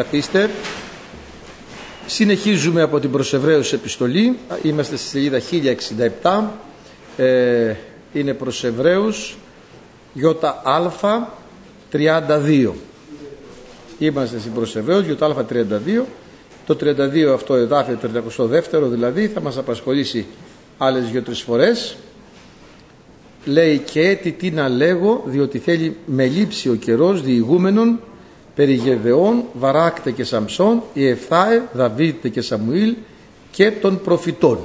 Καθίστε. Συνεχίζουμε από την προς Εβραίους επιστολή. Είμαστε στη σελίδα 1067. Ε, είναι προς Εβραίους ΙΑ 32. Είμαστε στην προς Εβραίους ΙΑ 32. Το 32 αυτό εδάφιο 32 δηλαδή θα μας απασχολήσει άλλες δύο-τρεις φορές λέει και έτη τι να λέγω διότι θέλει με λήψη ο καιρός διηγούμενων περί Γεδεών, Βαράκτε και Σαμψών, η Εφθάε, Δαβίδτε και Σαμουήλ και των προφητών.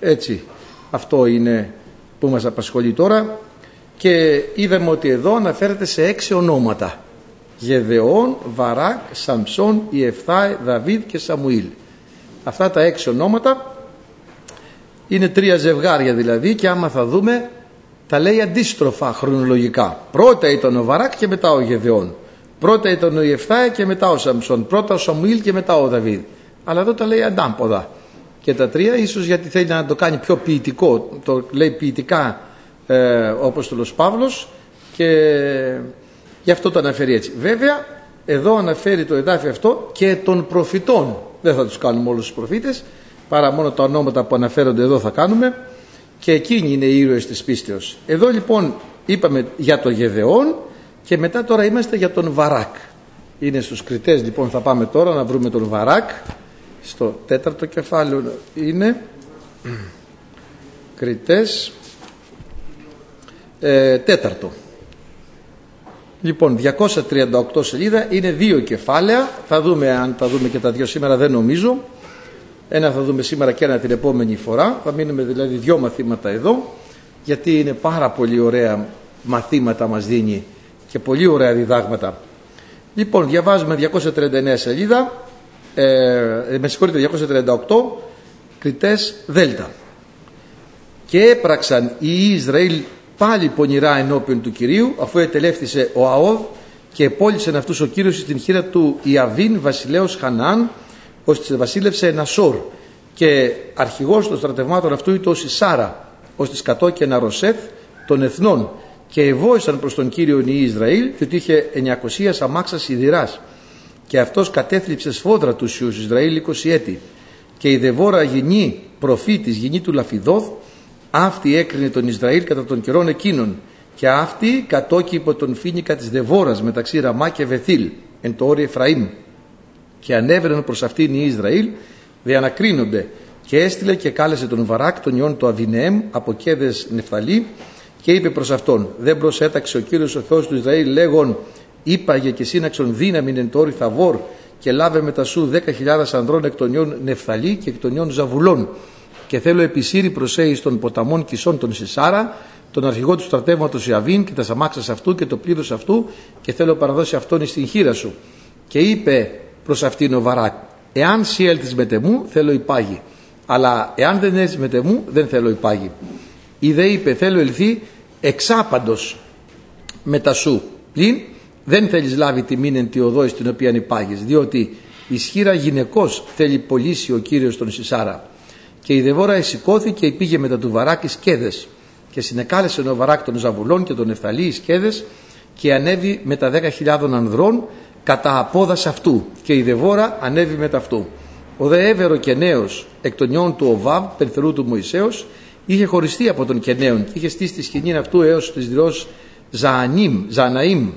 Έτσι, αυτό είναι που μας απασχολεί τώρα και είδαμε ότι εδώ αναφέρεται σε έξι ονόματα. Γεδεών, Βαράκ, Σαμψών, η Εφθάε, Δαβίδ και Σαμουήλ. Αυτά τα έξι ονόματα είναι τρία ζευγάρια δηλαδή και άμα θα δούμε τα λέει αντίστροφα χρονολογικά. Πρώτα ήταν ο Βαράκ και μετά ο Γεδεών. Πρώτα ήταν ο Ιεφθάε και μετά ο Σαμψόν. Πρώτα ο Σαμουήλ και μετά ο Δαβίδ. Αλλά εδώ τα λέει αντάμποδα. Και τα τρία ίσως γιατί θέλει να το κάνει πιο ποιητικό. Το λέει ποιητικά ε, ο Απόστολος Παύλος και γι' αυτό το αναφέρει έτσι. Βέβαια εδώ αναφέρει το εδάφιο αυτό και των προφητών. Δεν θα τους κάνουμε όλους τους προφήτες παρά μόνο τα ονόματα που αναφέρονται εδώ θα κάνουμε και εκείνοι είναι οι ήρωες της πίστεως. Εδώ λοιπόν είπαμε για το Γεδεόν και μετά τώρα είμαστε για τον Βαράκ. Είναι στους κριτές λοιπόν θα πάμε τώρα να βρούμε τον Βαράκ. Στο τέταρτο κεφάλαιο είναι κριτές ε, τέταρτο. Λοιπόν 238 σελίδα είναι δύο κεφάλαια. Θα δούμε αν τα δούμε και τα δύο σήμερα δεν νομίζω. Ένα θα δούμε σήμερα και ένα την επόμενη φορά. Θα μείνουμε δηλαδή δυο μαθήματα εδώ γιατί είναι πάρα πολύ ωραία μαθήματα μας δίνει και πολύ ωραία διδάγματα. Λοιπόν, διαβάζουμε 239 σελίδα, ε, με συγχωρείτε 238, κριτές Δέλτα. Και έπραξαν οι Ισραήλ πάλι πονηρά ενώπιον του Κυρίου, αφού ετελεύθησε ο Αώδ και επόλυσεν αυτούς ο Κύριος στην χείρα του Ιαβίν βασιλέως Χανάν, ώστε βασίλευσε Νασόρ και αρχηγός των στρατευμάτων αυτού ήταν ο Σισάρα, ώστε σκατό και Ναροσέθ των εθνών και ευόησαν προς τον Κύριο οι Ισραήλ διότι είχε 900 αμάξας σιδηράς. Και αυτός κατέθλιψε σφόδρα τους Ιους Ισραήλ 20 έτη. Και η Δεβόρα γεννή προφήτης γεννή του Λαφιδόθ αυτή έκρινε τον Ισραήλ κατά των καιρών εκείνων και αυτή κατόκει υπό τον φίνικα της Δεβόρας μεταξύ Ραμά και Βεθήλ εν το όριο Εφραήμ. Και ανέβαιναν προς αυτήν οι Ισραήλ δε ανακρίνονται και έστειλε και κάλεσε τον Βαράκ τον ιόν του Αβινεέμ από κέδες Νεφθαλή και είπε προς αυτόν δεν προσέταξε ο Κύριος ο Θεός του Ισραήλ λέγον είπαγε και σύναξον δύναμη εν τόρι θαβόρ και λάβε μετά σου δέκα χιλιάδες ανδρών εκ των ιών Νεφθαλή και εκ των ιών Ζαβουλών. Και θέλω επισύρει προσέει των ποταμών Κισών των Σισάρα τον αρχηγό του στρατεύματος Ιαβίν και τα σαμάξας αυτού και το πλήρως αυτού και θέλω παραδώσει αυτόν στην χείρα σου και είπε προς αυτήν ο Βαράκ εάν σύ έλθεις μετ' εμού θέλω υπάγει αλλά εάν δεν έρθεις μετ' εμού δεν θέλω υπάγει η δε είπε θέλω ελθεί εξάπαντος μετά σου. Πλην δεν θέλεις λάβει τιμήν εν τη οδώ στην οποία υπάγεις διότι εις χείρα γυναικός θέλει πωλήσει ο Κύριος τον Σισάρα. Και η Δεβόρα εσηκώθηκε και πήγε μετά του Βαράκ εις Κέδες και συνεκάλεσε ο Βαράκ των Ζαβουλών και τον Εφθαλή Σκέδες και ανέβη με τα δέκα χιλιάδων ανδρών κατά απόδας αυτού. Και η Δεβόρα ανέβη μετά αυτού. Ο δε έβερο και νέος εκ των νιών του Οβάβ, περιθερού του Μωυσέως, είχε χωριστεί από τον Κενέον και είχε στήσει τη σκηνή αυτού έως τις δρός Ζαναήμ, Ζαναήμ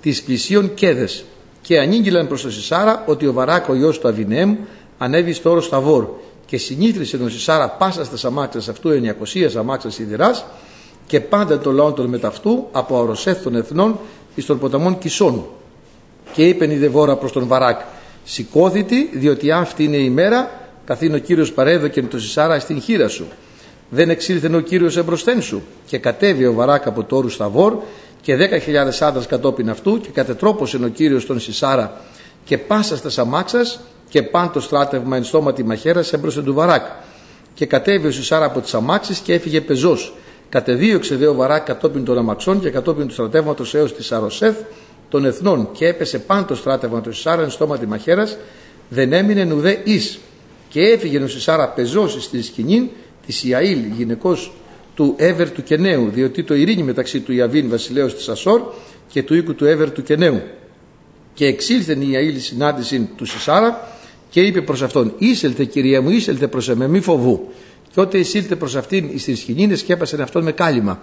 της πλησίων Κέδες. Και ανήγγυλαν προς τον Σισάρα ότι ο Βαράκο γιος του Αβινέμ ανέβη στο όρος Σταβόρ και συνήθρισε τον Σισάρα πάσα στα αμάξες αυτού 900 αμάξες σιδηράς και πάντα το λαό των μεταυτού από αεροσέθ των εθνών εις των ποταμών Κισών και είπε η Δεβόρα προς τον Βαράκ σηκώθητη διότι αυτή είναι η μέρα καθήν ο Κύριος παρέδοκε τον Σισάρα στην χείρα σου δεν εξήλθεν ο Κύριος εμπροσθέν σου. Και κατέβη ο Βαράκ από το όρου Σταβόρ και δέκα χιλιάδες άντρας κατόπιν αυτού και κατετρόπωσε ο Κύριος τον Σισάρα και πάσα στα σαμάξας και πάν το στράτευμα εν στόματι μαχαίρας έμπροσθεν του Βαράκ. Και κατέβη ο Σισάρα από τις αμάξεις και έφυγε πεζός. Κατεδίωξε δε ο Βαράκ κατόπιν των αμαξών και κατόπιν του στρατεύματος έως της Σαροσέθ των εθνών. Και έπεσε πάνω το στράτευμα του Σισάρα εν στόματι μαχαίρας. Δεν έμεινε ουδέ εις. Και έφυγε ο Σισάρα πεζός στη σκηνή της Ιαήλ γυναικός του Εύερ του Κενέου διότι το ειρήνη μεταξύ του Ιαβίν βασιλέως της Ασόρ και του οίκου του Εύερ του Κενέου. Και εξήλθε η Ιαήλ συνάντηση του Σισάρα και είπε προς αυτόν «Ήσελθε κυρία μου, ήσελθε προς εμέ, μη φοβού». Και όταν εισήλθε προς αυτήν στην σκηνή σκέπασε αυτόν με κάλυμα.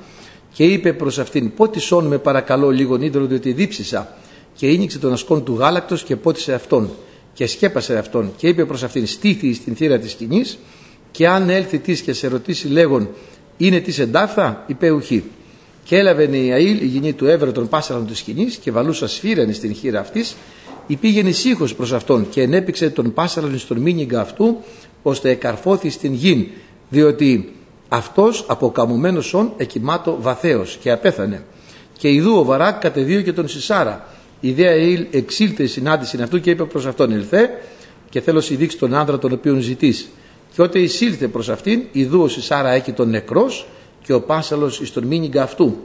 Και είπε προς αυτήν «Πότισόν με παρακαλώ λίγο νίδρο διότι δίψησα» και ίνιξε τον ασκόν του γάλακτος και πότισε αυτόν και σκέπασε αυτόν και είπε προς αυτήν «Στήθη στην θύρα της σκηνής και αν έλθει της και σε ρωτήσει λέγον «Είναι της εντάφθα» είπε ουχή. Και έλαβε η Αήλ, η γυνή του έβρε των πάσαρων της σκηνής και βαλούσα σφύρανε στην χείρα αυτής. Υπήγαινε σύχος προς αυτόν και ενέπηξε τον πάσαρον στον μήνυγκα αυτού ώστε εκαρφώθη στην γην διότι αυτός αποκαμουμένος όν εκοιμάτω βαθέως και απέθανε. Και ειδού ο Βαράκ κατεδίω και τον Σισάρα. Η ιδέα εξήλθε η συνάντηση αυτού και είπε προς αυτόν ήλθε και θέλω δείξει τον άνδρα τον οποίον ζητείς και όταν εισήλθε προς αυτήν ειδού ο Σισάρα έχει τον νεκρός και ο Πάσαλος εις τον μήνυγκα αυτού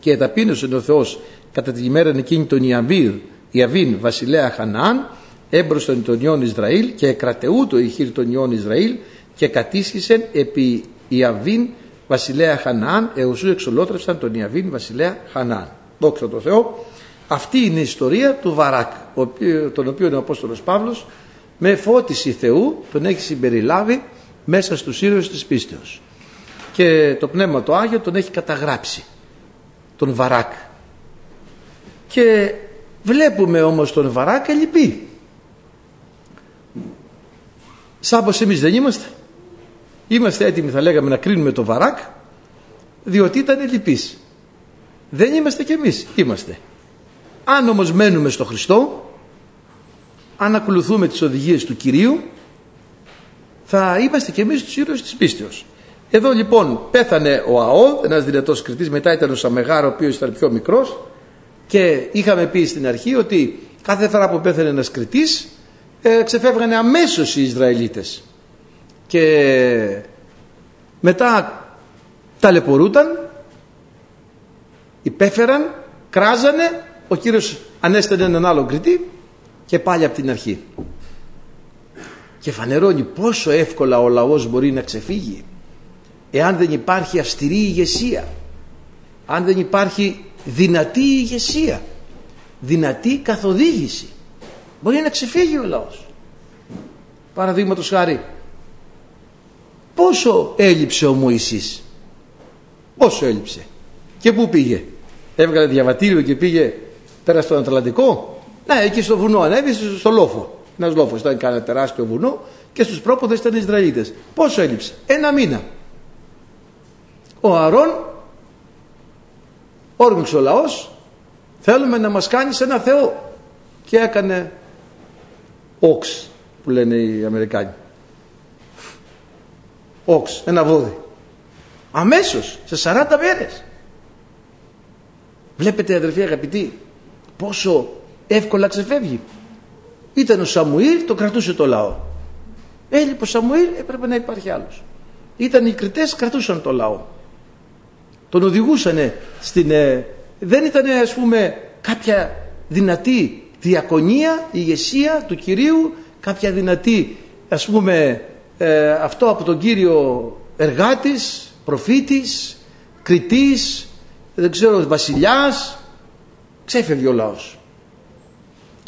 και ταπείνωσε ο Θεός κατά την ημέρα εκείνη τον Ιαβίρ Ιαβίν βασιλέα Χανάν έμπροσθεν τον Ιών Ισραήλ και εκρατεού το ηχείρ των Ιών Ισραήλ και κατήσχησεν επί Ιαβίν βασιλέα Χανάν εωσούς εξολότρευσαν τον Ιαβίν βασιλέα Χανάν. Δόξα τω Θεώ. Αυτή είναι η ιστορία του Βαράκ, τον οποίο ο Απόστολος Παύλος με φώτιση Θεού τον έχει συμπεριλάβει μέσα στους ήρωες της πίστεως. Και το Πνεύμα το Άγιο τον έχει καταγράψει, τον Βαράκ. Και βλέπουμε όμως τον Βαράκ λυπεί. Σαν πως εμείς δεν είμαστε. Είμαστε έτοιμοι θα λέγαμε να κρίνουμε το Βαράκ διότι ήταν λυπής. Δεν είμαστε κι εμείς, είμαστε. Αν όμως μένουμε στο Χριστό, αν ακολουθούμε τις οδηγίες του Κυρίου, θα είμαστε κι εμείς τους ήρωες της πίστεως. Εδώ λοιπόν πέθανε ο ΑΟΔ, ένας δυνατός κριτής, μετά ήταν ο Σαμεγάρο, ο οποίος ήταν πιο μικρός και είχαμε πει στην αρχή ότι κάθε φορά που πέθανε ένας κριτής ε, ξεφεύγανε αμέσως οι Ισραηλίτες και μετά ταλαιπωρούταν υπέφεραν κράζανε ο Κύριος ανέστανε έναν άλλο κριτή και πάλι από την αρχή. Και φανερώνει πόσο εύκολα ο λαός μπορεί να ξεφύγει εάν δεν υπάρχει αυστηρή ηγεσία αν δεν υπάρχει δυνατή ηγεσία δυνατή καθοδήγηση. Μπορεί να ξεφύγει ο λαός. Παραδείγματος χάρη πόσο έλειψε ο Μωυσής; Πόσο έλειψε; Και πού πήγε; Έβγαλε διαβατήριο και πήγε πέρα στον Ατλαντικό; Ναι εκεί στο βουνό ανέβησε στο λόφο. Ένας λόφος ήταν κανένα τεράστιο βουνό και στους πρόποδες ήταν Ισραηλίτες. Πόσο έλειψε; Ένα μήνα. Ο Αρών όρμηξε ο λαός θέλουμε να μας κάνεις ένα Θεό και έκανε όξ που λένε οι Αμερικάνοι. Όξ, ένα βόδι. Αμέσως σε 40 μέρες. Βλέπετε αδερφοί αγαπητοί πόσο εύκολα ξεφεύγει. Ήταν ο Σαμουήλ το κρατούσε το λαό. Έλειπε ο Σαμουήλ έπρεπε να υπάρχει άλλος. Ήταν οι κριτές κρατούσαν το λαό. Τον οδηγούσαν στην... Ε, δεν ήταν ας πούμε κάποια δυνατή διακονία, ηγεσία του Κυρίου, κάποια δυνατή ας πούμε ε, αυτό από τον Κύριο εργάτης, προφήτης, κριτής, δεν ξέρω, βασιλιάς, ξέφευγε ο λαός.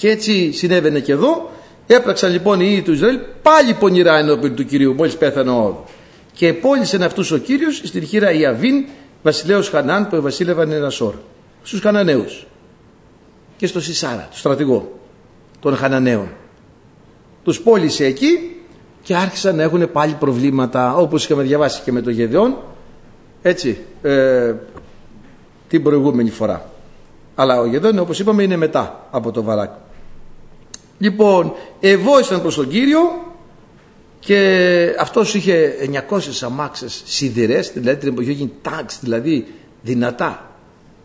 Και έτσι συνέβαινε και εδώ, έπραξαν λοιπόν οι ίδιοι του Ισραήλ πάλι πονηρά ενώπιον του Κυρίου, μόλις πέθανε ο Και πώλησε αυτούς ο Κύριος στην χείρα Ιαβίν βασιλέως Χανάν που βασίλευαν ένα σόρ στους Χαναναίους και στο Σισάρα, το στρατηγό των Χαναναίων. Τους πώλησε εκεί και άρχισαν να έχουν πάλι προβλήματα όπως είχαμε διαβάσει και με το Γεδεόν έτσι ε, την προηγούμενη φορά. Αλλά ο Γεδεόν όπως είπαμε είναι μετά από το Βαράκ. Λοιπόν, ευόησαν προς τον Κύριο και αυτός είχε 900 αμάξες σιδηρές δηλαδή την εποχή έγινε τάγκς δηλαδή δυνατά.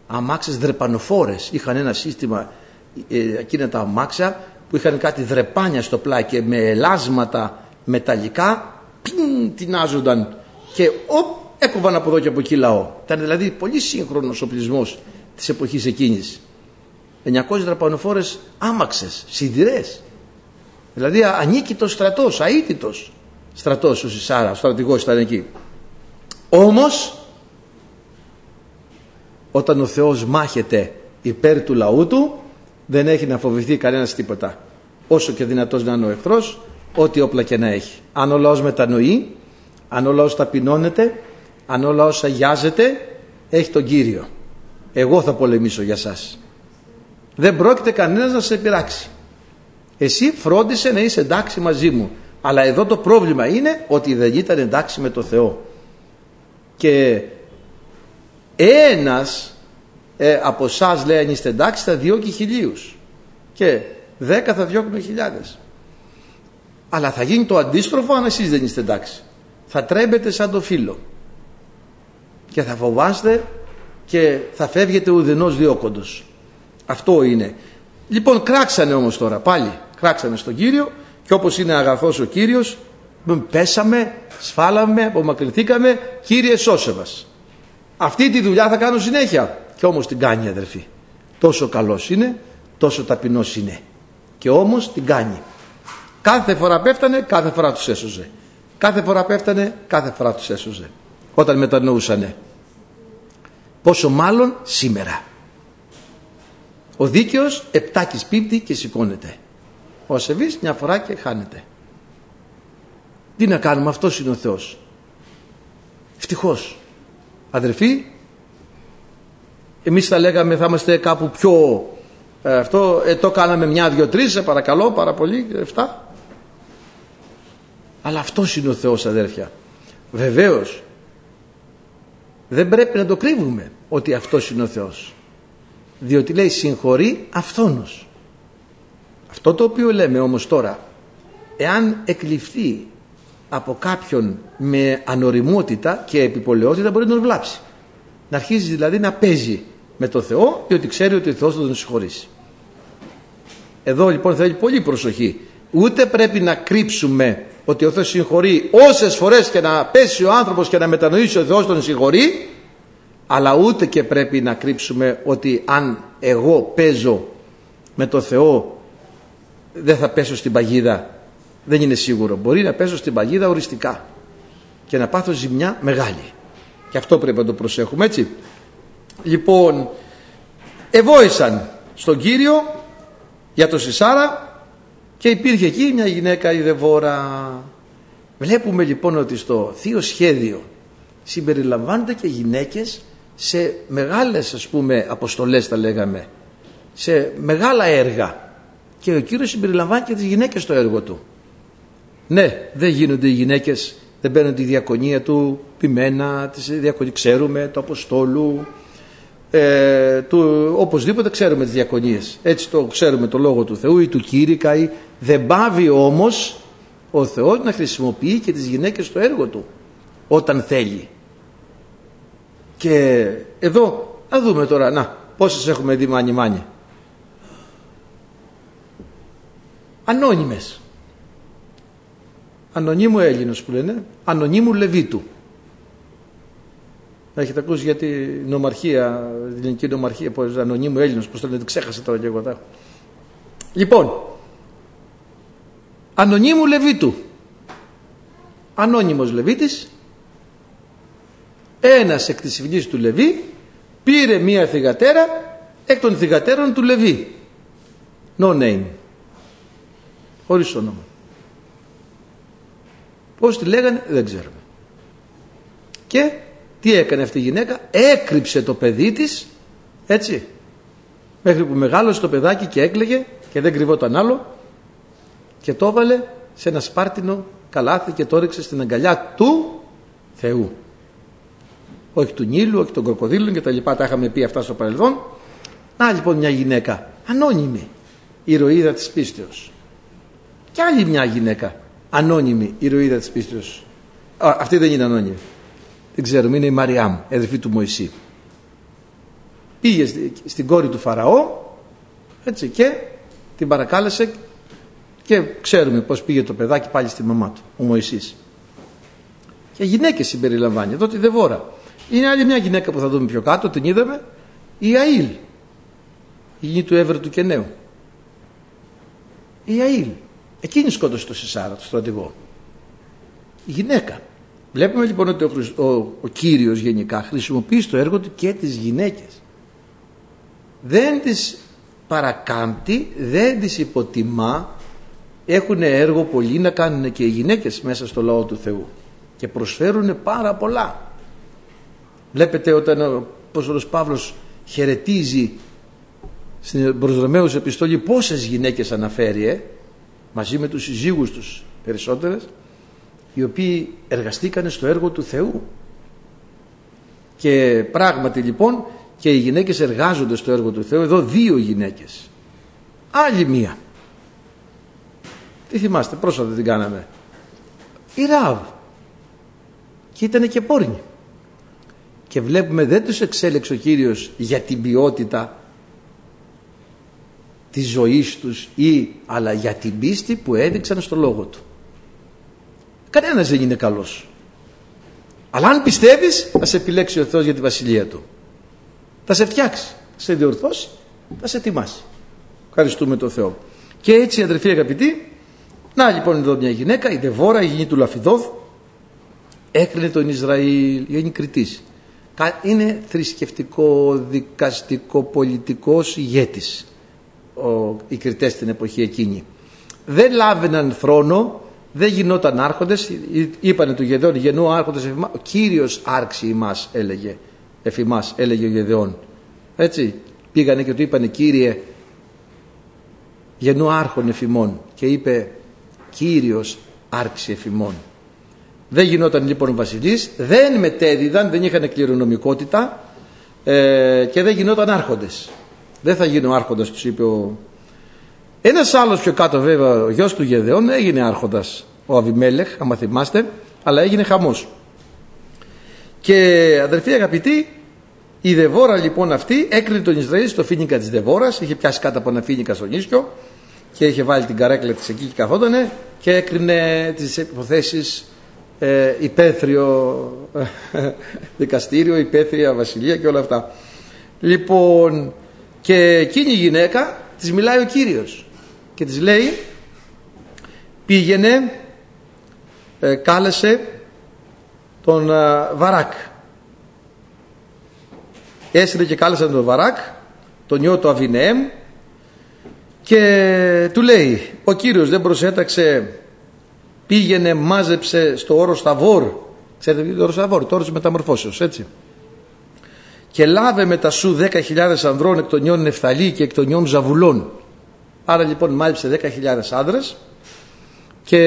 Αμάξες δρεπανοφόρες. Είχαν ένα σύστημα ε, εκείνα τα αμάξια που είχαν κάτι δρεπάνια στο πλάι και με ελάσματα μεταλλικά πιν τεινάζονταν και οπ έκοβαν από εδώ και από εκεί λαό. Ήταν δηλαδή πολύ σύγχρονος ο πλεισμός της εποχής εκείνης 900 δρεπανοφόρες άμαξες σιδηρές Δηλαδή ανίκητος στρατός, αίτητος στρατός ο Σισάρα, ο στρατηγός ήταν εκεί. Όμως όταν ο Θεός μάχεται υπέρ του λαού του Δεν έχει να φοβηθεί κανένας τίποτα. Όσο και δυνατός να είναι ο εχθρός, ό,τι όπλα και να έχει. Αν ο λαός μετανοεί, αν ο λαός ταπεινώνεται, αν ο λαός αγιάζεται, έχει τον Κύριο. Εγώ θα πολεμήσω για σας. Δεν πρόκειται κανένας να σε πειράξει. Εσύ φρόντισε να είσαι εντάξει μαζί μου. Αλλά εδώ το πρόβλημα είναι ότι δεν ήταν εντάξει με το Θεό. Και ένας ε, από εσάς λέει αν είστε εντάξει θα διώκει χιλίους. Και δέκα θα διώκουν χιλιάδες. Αλλά θα γίνει το αντίστροφο αν εσείς δεν είστε εντάξει. Θα τρέμπετε σαν το φύλλο. Και θα φοβάστε και θα φεύγετε ουδενός διώκοντος. Αυτό είναι. Λοιπόν κράξανε όμως τώρα πάλι. Κράξανε στον Κύριο και όπως είναι αγαθός ο Κύριος πέσαμε, σφάλαμε, απομακρυνθήκαμε Κύριε σώσε μας. Αυτή τη δουλειά θα κάνω συνέχεια. Και όμως την κάνει αδερφή. Τόσο καλός είναι, τόσο ταπεινός είναι. Και όμως την κάνει. Κάθε φορά πέφτανε, κάθε φορά τους έσωζε. Κάθε φορά πέφτανε, κάθε φορά τους έσωζε. Όταν μετανοούσανε. Πόσο μάλλον σήμερα. Ο δίκαιος επτάκης πίπτει και σηκώνεται. Ο ασεβής μια φορά και χάνεται. Τι να κάνουμε, αυτός είναι ο Θεός. Ευτυχώς. Αδερφοί, εμείς θα λέγαμε θα είμαστε κάπου πιο ε, αυτό, ε, το κάναμε μια, δυο, τρεις, σε παρακαλώ πάρα πολύ, εφτά. Αλλά αυτός είναι ο Θεός αδέρφια. Βεβαίως, δεν πρέπει να το κρύβουμε ότι αυτός είναι ο Θεός. Διότι λέει συγχωρεί αυτόνος. Αυτό το οποίο λέμε όμως τώρα, εάν εκλειφθεί από κάποιον με ανοριμότητα και επιπολαιότητα μπορεί να τον βλάψει. Να αρχίζει δηλαδή να παίζει με το Θεό διότι ξέρει ότι ο Θεός θα τον συγχωρήσει. Εδώ λοιπόν θέλει πολύ προσοχή. Ούτε πρέπει να κρύψουμε ότι ο Θεός συγχωρεί όσες φορές και να πέσει ο άνθρωπος και να μετανοήσει ο Θεός τον συγχωρεί αλλά ούτε και πρέπει να κρύψουμε ότι αν εγώ παίζω με το Θεό δεν θα πέσω στην παγίδα. Δεν είναι σίγουρο. Μπορεί να πέσω στην παγίδα οριστικά και να πάθω ζημιά μεγάλη. Και αυτό πρέπει να το προσέχουμε έτσι. Λοιπόν εβόησαν στον Κύριο για το Σισάρα και υπήρχε εκεί μια γυναίκα η Δεβόρα βλέπουμε λοιπόν ότι στο θείο σχέδιο συμπεριλαμβάνονται και γυναίκες σε μεγάλες ας πούμε αποστολές τα λέγαμε σε μεγάλα έργα. Και ο Κύριος συμπεριλαμβάνει και τις γυναίκες στο έργο του. Ναι δεν γίνονται οι γυναίκες δεν παίρνουν τη διακονία του ποιμένα τις διακονία, ξέρουμε το Αποστόλου ε, του, οπωσδήποτε ξέρουμε τις διακονίες. Έτσι το ξέρουμε το Λόγο του Θεού ή του Κύρικα ή δεν πάβει όμως ο Θεός να χρησιμοποιεί και τις γυναίκες στο έργο του όταν θέλει και εδώ, να δούμε τώρα, να, πόσες έχουμε δει μάνι μάνι. Ανώνυμες. Ανωνύμου Έλληνος που λένε, ανωνύμου Λεβίτου. Έχετε ακούσει για την νομαρχία, την ελληνική νομαρχία, πως ανωνύμου Έλληνος, πώς το λένε, ξέχασα τώρα και εγώ τα. Λοιπόν, ανωνύμου Λεβίτου. Ανώνυμος Λεβίτης, ένας εκ της φυλής του Λεβί πήρε μία θυγατέρα εκ των θυγατέρων του Λεβί. No name. Χωρίς όνομα. Πώς τη λέγανε δεν ξέρουμε. Και τι έκανε αυτή η γυναίκα. Έκρυψε το παιδί της έτσι. Μέχρι που μεγάλωσε το παιδάκι και έκλαιγε και δεν κρυβόταν άλλο και το έβαλε σε ένα σπάρτινο καλάθι και το έριξε στην αγκαλιά του Θεού όχι του Νείλου, όχι των κροκοδίλων και τα λοιπά, τα είχαμε πει αυτά στο παρελθόν. Να λοιπόν μια γυναίκα, ανώνυμη, ηρωίδα της πίστεως. Και άλλη μια γυναίκα, ανώνυμη, ηρωίδα της πίστεως. Α, αυτή δεν είναι ανώνυμη. Δεν ξέρουμε, είναι η Μαριάμ, αδερφή του Μωυσή. Πήγε στην κόρη του Φαραώ, έτσι, και την παρακάλεσε και ξέρουμε πώς πήγε το παιδάκι πάλι στη μαμά του, ο Μωυσής. Και γυναίκες συμπεριλαμβάνει, εδώ τη Δεβόρα. Είναι άλλη μια γυναίκα που θα δούμε πιο κάτω, την είδαμε, η Αήλ, η γη του Εύρου του Κενέου. Η Αήλ, εκείνη σκότωσε το Σισάρα, το στρατηγό. Η γυναίκα. Βλέπουμε λοιπόν ότι ο, ο, ο Κύριος γενικά χρησιμοποιεί στο έργο του και τις γυναίκες. Δεν τις παρακάμπτει, δεν τις υποτιμά, έχουν έργο πολύ να κάνουν και οι γυναίκες μέσα στο λαό του Θεού και προσφέρουν πάρα πολλά. Βλέπετε όταν ο Απόστολος Παύλος χαιρετίζει στην προς επιστολή πόσες γυναίκες αναφέρει ε, μαζί με τους συζύγους τους περισσότερες οι οποίοι εργαστήκανε στο έργο του Θεού. Και πράγματι λοιπόν και οι γυναίκες εργάζονται στο έργο του Θεού. Εδώ δύο γυναίκες. Άλλη μία. Τι θυμάστε πρόσφατα την κάναμε. Η Ράβ και ήταν και πόρνη και βλέπουμε δεν τους εξέλεξε ο Κύριος για την ποιότητα της ζωής τους ή αλλά για την πίστη που έδειξαν στο λόγο του. Κανένας δεν είναι καλός. Αλλά αν πιστεύεις θα σε επιλέξει ο Θεός για τη βασιλεία του. Θα σε φτιάξει, θα σε διορθώσει θα σε ετοιμάσει. Ευχαριστούμε τον Θεό. Και έτσι αδερφοί αγαπητοί να λοιπόν εδώ μια γυναίκα η Δεβόρα η γυνή του Λαφιδόθ έκρινε τον Ισραήλ. Γίνει κριτής είναι θρησκευτικό, δικαστικό, πολιτικός ηγέτης ο, οι κριτές στην εποχή εκείνη. Δεν λάβαιναν θρόνο, δεν γινόταν άρχοντες, είπανε του Γεδεών γεννού άρχοντες εφημάς, ο Κύριος άρξη ημάς έλεγε, εφημάς έλεγε ο Γεδεών. Έτσι, πήγανε και του είπανε Κύριε γεννού άρχον εφημών και είπε Κύριος άρξη εφημών. Δεν γινόταν λοιπόν ο βασιλής, δεν μετέδιδαν, δεν είχαν κληρονομικότητα ε, και δεν γινόταν άρχοντες. Δεν θα γίνω άρχοντας τους είπε ο... Ένας άλλος πιο κάτω βέβαια ο γιος του Γεδεών έγινε άρχοντας ο Αβιμέλεχ άμα θυμάστε αλλά έγινε χαμός. Και αδερφοί αγαπητοί η Δεβόρα λοιπόν αυτή έκρινε τον Ισραήλ στο φίνικα της Δεβόρας είχε πιάσει κάτω από ένα φίνικα στο νίσιο και είχε βάλει την καρέκλα της εκεί και καθότανε και έκρινε τις υποθέσεις ε, υπαίθριο ε, δικαστήριο, υπαίθρια βασιλεία και όλα αυτά. Λοιπόν, και εκείνη η γυναίκα της μιλάει ο Κύριος και της λέει πήγαινε, ε, κάλεσε τον ε, Βαράκ. Έστειλε και κάλεσε τον Βαράκ, τον νιό του Αβινέμ και του λέει ο Κύριος δεν προσέταξε πήγαινε μάζεψε στο όρος Σταβόρ ξέρετε τι είναι το όρος Σταβόρ το όρος της μεταμορφώσεως έτσι. Και λάβε μετά σου δέκα χιλιάδες ανδρών εκ των νιών Νεφθαλή και εκ των νιών Ζαβουλών άρα λοιπόν μάλιψε δέκα χιλιάδες άνδρες και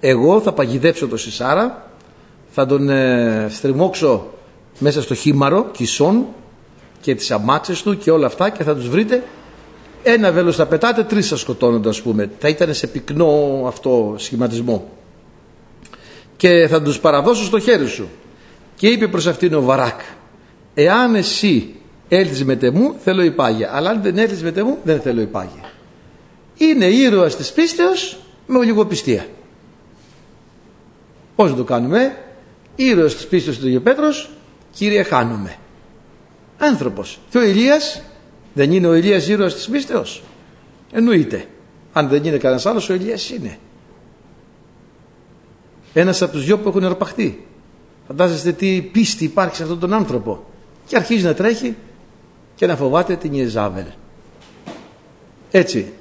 εγώ θα παγιδέψω τον Σισάρα θα τον ε, στριμώξω μέσα στο χήμαρο Κισόν και τις αμάξες του και όλα αυτά και θα τους βρείτε ένα βέλος θα πετάτε, τρεις θα σκοτώνονται ας πούμε. Θα ήταν σε πυκνό αυτό σχηματισμό. Και θα τους παραδώσω στο χέρι σου. Και είπε προς αυτήν ο Βαράκ, εάν εσύ έλθεις μετ' εμού θέλω υπάγει, αλλά αν δεν έλθεις μετ' εμού δεν θέλω υπάγει. Είναι ήρωας της πίστεως με ολιγοπιστία. Πώς το κάνουμε, ήρωας της πίστεως του Πέτρος, κύριε χάνουμε. Άνθρωπος. Και ο Ηλίας δεν είναι ο Ηλίας ήρωας της πίστεως. Εννοείται. Αν δεν είναι κανένας άλλος, ο Ηλίας είναι. Ένας από τους δυο που έχουν αρπαχτεί. Φαντάζεστε τι πίστη υπάρχει σε αυτόν τον άνθρωπο. Και αρχίζει να τρέχει και να φοβάται την Ιεζάβελ. Έτσι.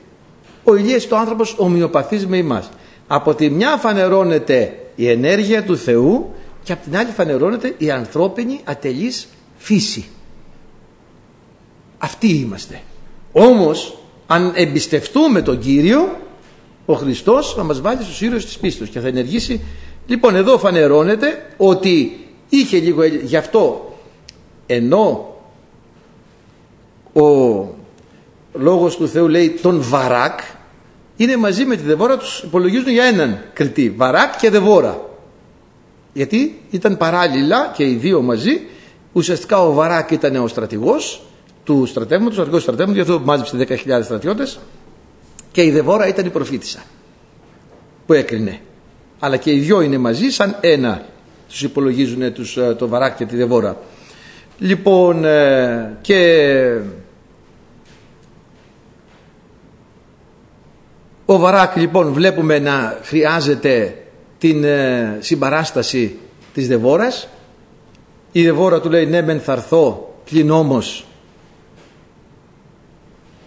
Ο Ηλίας το άνθρωπος ομοιοπαθής με εμάς. Από τη μια φανερώνεται η ενέργεια του Θεού και από την άλλη φανερώνεται η ανθρώπινη ατελής φύση. Αυτοί είμαστε. Όμως αν εμπιστευτούμε τον Κύριο ο Χριστός θα μας βάλει στους ήρωες της πίστης και θα ενεργήσει. Λοιπόν εδώ φανερώνεται ότι είχε λίγο γι' αυτό ενώ ο λόγος του Θεού λέει τον Βαράκ είναι μαζί με τη Δεβόρα τους υπολογίζουν για έναν κριτή Βαράκ και Δεβόρα γιατί ήταν παράλληλα και οι δύο μαζί ουσιαστικά ο Βαράκ ήταν ο στρατηγός του στρατεύματος, ο αρχηγός του στρατεύματος, γι' αυτό μάζεψε 10.000 στρατιώτες και η Δεβόρα ήταν η προφήτησα που έκρινε. Αλλά και οι δυο είναι μαζί σαν ένα τους υπολογίζουν τους, ε, το Βαράκ και τη Δεβόρα. Λοιπόν ε, και ο Βαράκ λοιπόν βλέπουμε να χρειάζεται την ε, συμπαράσταση της Δεβόρας. Η Δεβόρα του λέει ναι μεν θα έρθω πλην όμως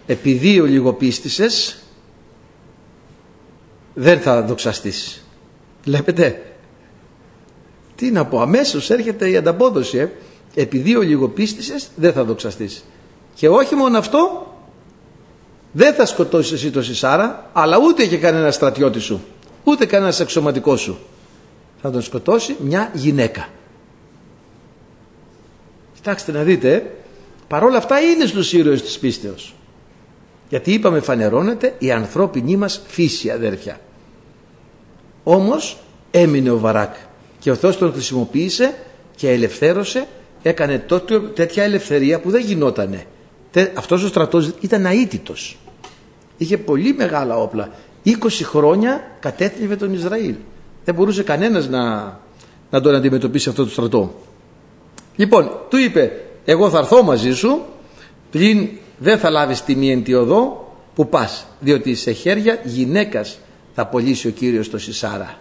επειδή ο λιγοπίστησες δεν θα δοξαστείς. Βλέπετε; Τι να πω, αμέσως έρχεται η ανταπόδοση. Ε. Επειδή ο λιγοπίστησες δεν θα δοξαστείς. Και όχι μόνο αυτό, δεν θα σκοτώσεις εσύ το Σισάρα, αλλά ούτε και κανένα στρατιώτη σου, ούτε κανένα εξωματικό σου. Θα τον σκοτώσει μια γυναίκα. Κοιτάξτε να δείτε, παρόλα αυτά είναι στους ήρωες της πίστεως. Γιατί είπαμε φανερώνεται η ανθρώπινη μας φύση αδέρφια. Όμως έμεινε ο Βαράκ και ο Θεός τον χρησιμοποίησε και ελευθέρωσε, έκανε τότε τέτοια ελευθερία που δεν γινότανε. Αυτός ο στρατός ήταν αίτητος. Είχε πολύ μεγάλα όπλα. 20 χρόνια κατέθλιβε τον Ισραήλ. Δεν μπορούσε κανένας να, να τον αντιμετωπίσει αυτό το στρατό. Λοιπόν, του είπε, εγώ θα έρθω μαζί σου, πλην δεν θα λάβεις τιμή εν τη οδό που πας, διότι σε χέρια γυναίκας θα πωλήσει ο Κύριος το Σισάρα.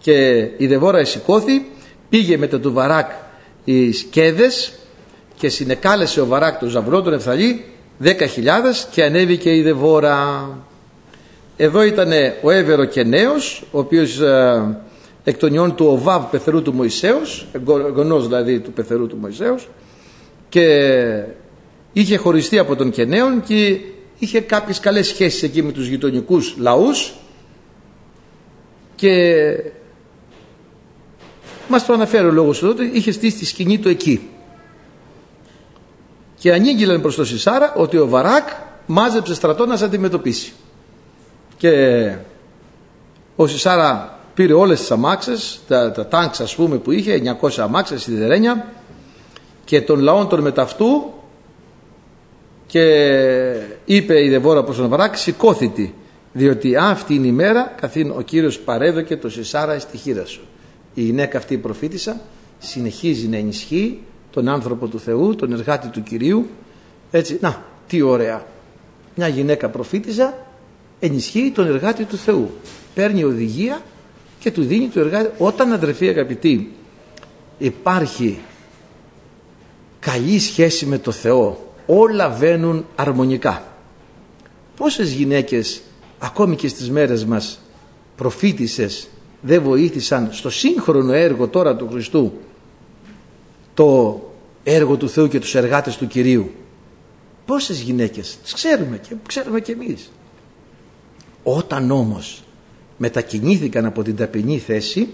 Και η Δεβόρα σηκώθη, πήγε μετά του Βαράκ οι σκέδες και συνεκάλεσε ο Βαράκ τον Ζαβρό τον Ευθαλή δέκα χιλιάδες και ανέβηκε η Δεβόρα. Εδώ ήταν ο Έβερο και νέος, ο οποίος ε, εκ των ιών του Οβάβ πεθερού του Μωυσέως, γονός δηλαδή του πεθερού του Μωυσέως και είχε χωριστεί από τον Κενέον και είχε κάποιες καλές σχέσεις εκεί με τους γειτονικούς λαούς και μας το αναφέρει ο λόγος του είχε στήσει τη σκηνή του εκεί. Και ανήγγειλαν προς το Σισάρα ότι ο Βαράκ μάζεψε στρατό να σε αντιμετωπίσει. Και ο Σισάρα πήρε όλες τις αμάξες τα, τα τάγκς ας πούμε που είχε 900 αμάξες στη Δερένια και των λαών των μεταυτού και είπε η Δεβόρα προς τον Βαράκ σηκώθητη διότι αυτή είναι η μέρα καθήν ο Κύριος παρέδοκε το Σισάρα στη χείρα σου η γυναίκα αυτή η προφήτησα συνεχίζει να ενισχύει τον άνθρωπο του Θεού, τον εργάτη του Κυρίου. Έτσι, να, τι ωραία. Μια γυναίκα προφήτησα ενισχύει τον εργάτη του Θεού. Παίρνει οδηγία και του δίνει το εργάτη. Όταν αδερφοί αγαπητοί υπάρχει καλή σχέση με το Θεό όλα βαίνουν αρμονικά. Πόσες γυναίκες ακόμη και στις μέρες μας προφήτησες δεν βοήθησαν στο σύγχρονο έργο τώρα του Χριστού το έργο του Θεού και τους εργάτες του Κυρίου πόσες γυναίκες τις ξέρουμε και ξέρουμε και εμείς. Όταν όμως μετακινήθηκαν από την ταπεινή θέση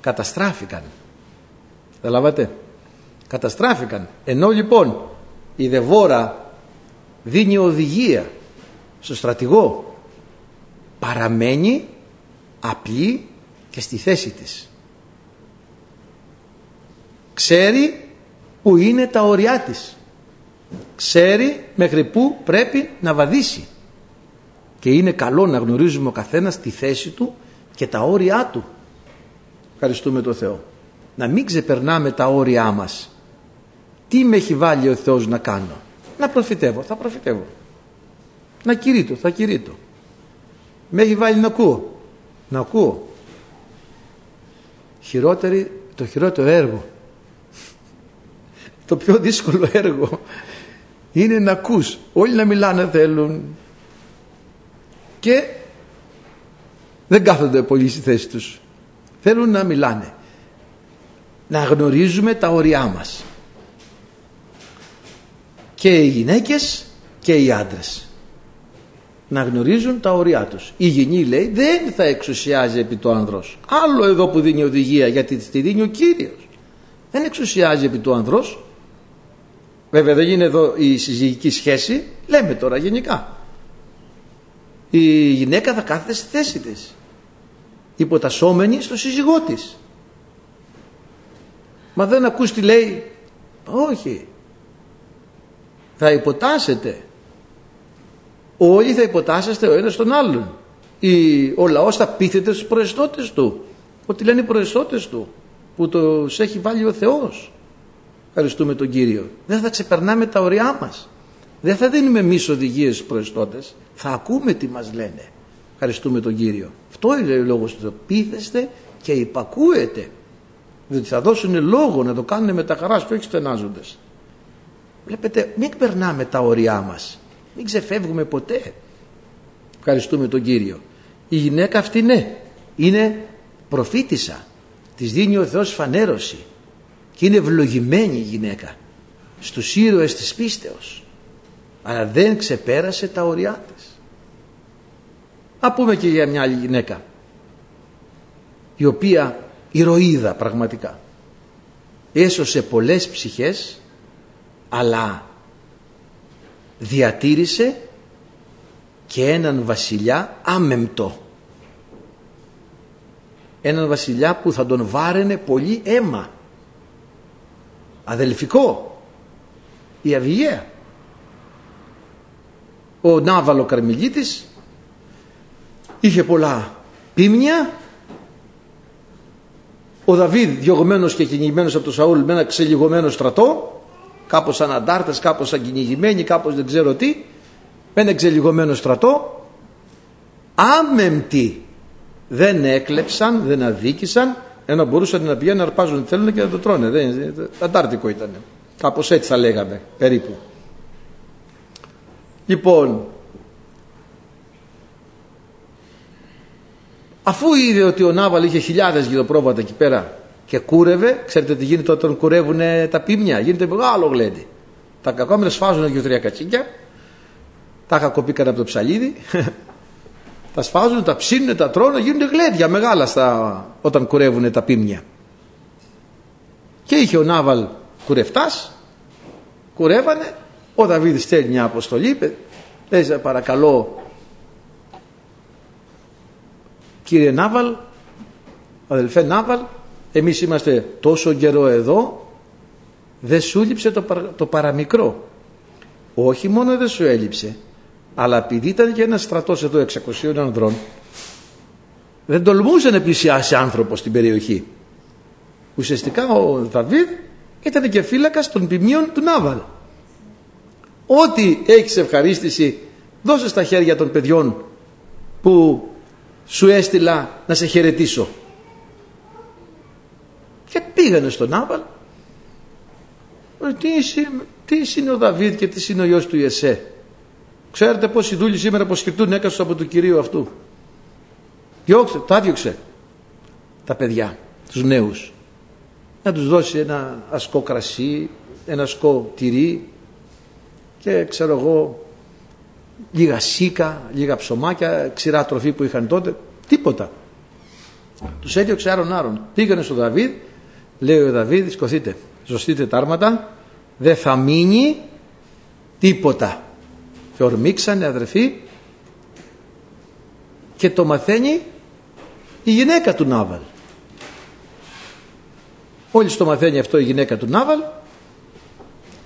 καταστράφηκαν. Καταλάβατε καταστράφηκαν. Ενώ λοιπόν η Δεβόρα δίνει οδηγία στο στρατηγό. Παραμένει απλή και στη θέση της. Ξέρει που είναι τα όρια της. Ξέρει μέχρι που πρέπει να βαδίσει. Και είναι καλό να γνωρίζουμε ο καθένας τη θέση του και τα όρια του. Ευχαριστούμε τον Θεό. Να μην ξεπερνάμε τα όρια μας τι με έχει βάλει ο Θεός να κάνω; Να προφητεύω, θα προφητεύω. Να κηρύττω, θα κηρύττω. Με έχει βάλει να ακούω. Να ακούω. Χειρότερη, το χειρότερο έργο. Το πιο δύσκολο έργο είναι να ακούς. Όλοι να μιλάνε θέλουν. Και δεν κάθονται πολύ στη θέση τους. Θέλουν να μιλάνε. Να γνωρίζουμε τα όρια μας και οι γυναίκες και οι άντρες να γνωρίζουν τα όρια τους. Η γυνή λέει δεν θα εξουσιάζει επί το άνδρος άλλο εδώ που δίνει οδηγία γιατί τη δίνει ο Κύριος. Δεν εξουσιάζει επί του άνδρος βέβαια δεν είναι εδώ η συζυγική σχέση. Λέμε τώρα γενικά. Η γυναίκα θα κάθεται στη θέση της υποτασσόμενη στο σύζυγό της. Μα δεν ακούς τι λέει. Όχι θα υποτάσσετε όλοι θα υποτάσσεστε ο ένας τον άλλον η, ο λαός θα πείθεται στους προεστώτες του ότι λένε οι προεστώτες του που το έχει βάλει ο Θεός ευχαριστούμε τον Κύριο δεν θα ξεπερνάμε τα ωριά μας δεν θα δίνουμε εμείς οδηγίες στους προεστώτες, θα ακούμε τι μας λένε. Ευχαριστούμε τον Κύριο. Αυτό είναι ο λόγος του. Πείθεστε και υπακούετε. Διότι θα δώσουν λόγο να το κάνουν με τα χαράς και όχι στενάζοντε. Βλέπετε, μην περνάμε τα όρια μας. μην ξεφεύγουμε ποτέ. Ευχαριστούμε τον Κύριο. Η γυναίκα αυτή ναι είναι προφήτησα της δίνει ο Θεός φανέρωση. Και είναι ευλογημένη η γυναίκα. Στους ήρωες της πίστεως. Αλλά δεν ξεπέρασε τα ωριά της. Α πούμε και για μια άλλη γυναίκα. Η οποία ηρωίδα πραγματικά. Έσωσε πολλές ψυχές αλλά διατήρησε και έναν βασιλιά άμεμπτο. Έναν βασιλιά που θα τον βάραινε πολύ αίμα. Αδελφικό. Η Αυγαία ο Νάβαλο Καρμιλίτης. Είχε πολλά πίμνια. Ο Δαβίδ διωγμένος και κυνηγημένος από τον Σαούλ με ένα ξελιγωμένο στρατό κάπως σαν αντάρτες, κάπως σαν κυνηγημένοι, κάπως δεν ξέρω τι. Με ένα ξελιγωμένο στρατό. Άμεμπτοι δεν έκλεψαν, δεν αδίκησαν ενώ μπορούσαν να πηγαίνουν να αρπάζουν τι θέλουν και να το τρώνε. Δεν, αντάρτικο ήταν κάπως έτσι θα λέγαμε περίπου. Λοιπόν Αφού είδε ότι ο Νάβαλ είχε χιλιάδες γυροπρόβατα εκεί πέρα και κούρευε, ξέρετε τι γίνεται όταν κουρεύουν τα πίμια, γίνεται μεγάλο γλέντι. Τα κακόμερα σφάζουν δύο-τρία κατσίκια, τα κακοπήκαν από το ψαλίδι, τα σφάζουν, τα ψήνουν, τα τρώνε, γίνονται γλέντια μεγάλα στα, όταν κουρεύουν τα πίμια. Και είχε ο Νάβαλ κουρευτάς, κουρεύανε, ο Δαβίδ στέλνει μια αποστολή, λέει παρακαλώ κύριε Νάβαλ, αδελφέ Νάβαλ, εμείς είμαστε τόσο καιρό εδώ, δεν σου έλειψε το, το παραμικρό. Όχι μόνο δεν σου έλειψε, αλλά επειδή ήταν και ένας στρατός εδώ 600 ανδρών, δεν τολμούσε να πλησιάσει άνθρωπος στην περιοχή. Ουσιαστικά ο Δαβίδ ήταν και φύλακας των ποιμνίων του Νάβαλ. Ό,τι έχεις ευχαρίστηση δώσε στα χέρια των παιδιών που σου έστειλα να σε χαιρετήσω. Και πήγανε στον Άβαλ. Τι, τι είναι ο Δαβίδ και τι είναι ο γιος του Ιεσέ; Ξέρετε οι δούλοι σήμερα αποσχετούν έκαστος από του Κυρίου αυτού; Διώξε, τα διώξε τα παιδιά, τους νέους. Να τους δώσει ένα ασκό κρασί, ένα ασκό τυρί και ξέρω εγώ λίγα σίκα, λίγα ψωμάκια, ξηρά τροφή που είχαν τότε, τίποτα. Τους έδιωξε άρον άρον. Πήγανε στο Δαβίδ, λέει ο Δαβίδ, σκοθείτε, ζωστείτε τα άρματα, δεν θα μείνει τίποτα. Και ορμήξανε αδερφοί και το μαθαίνει η γυναίκα του Νάβαλ. Όλοι το μαθαίνει αυτό η γυναίκα του Νάβαλ,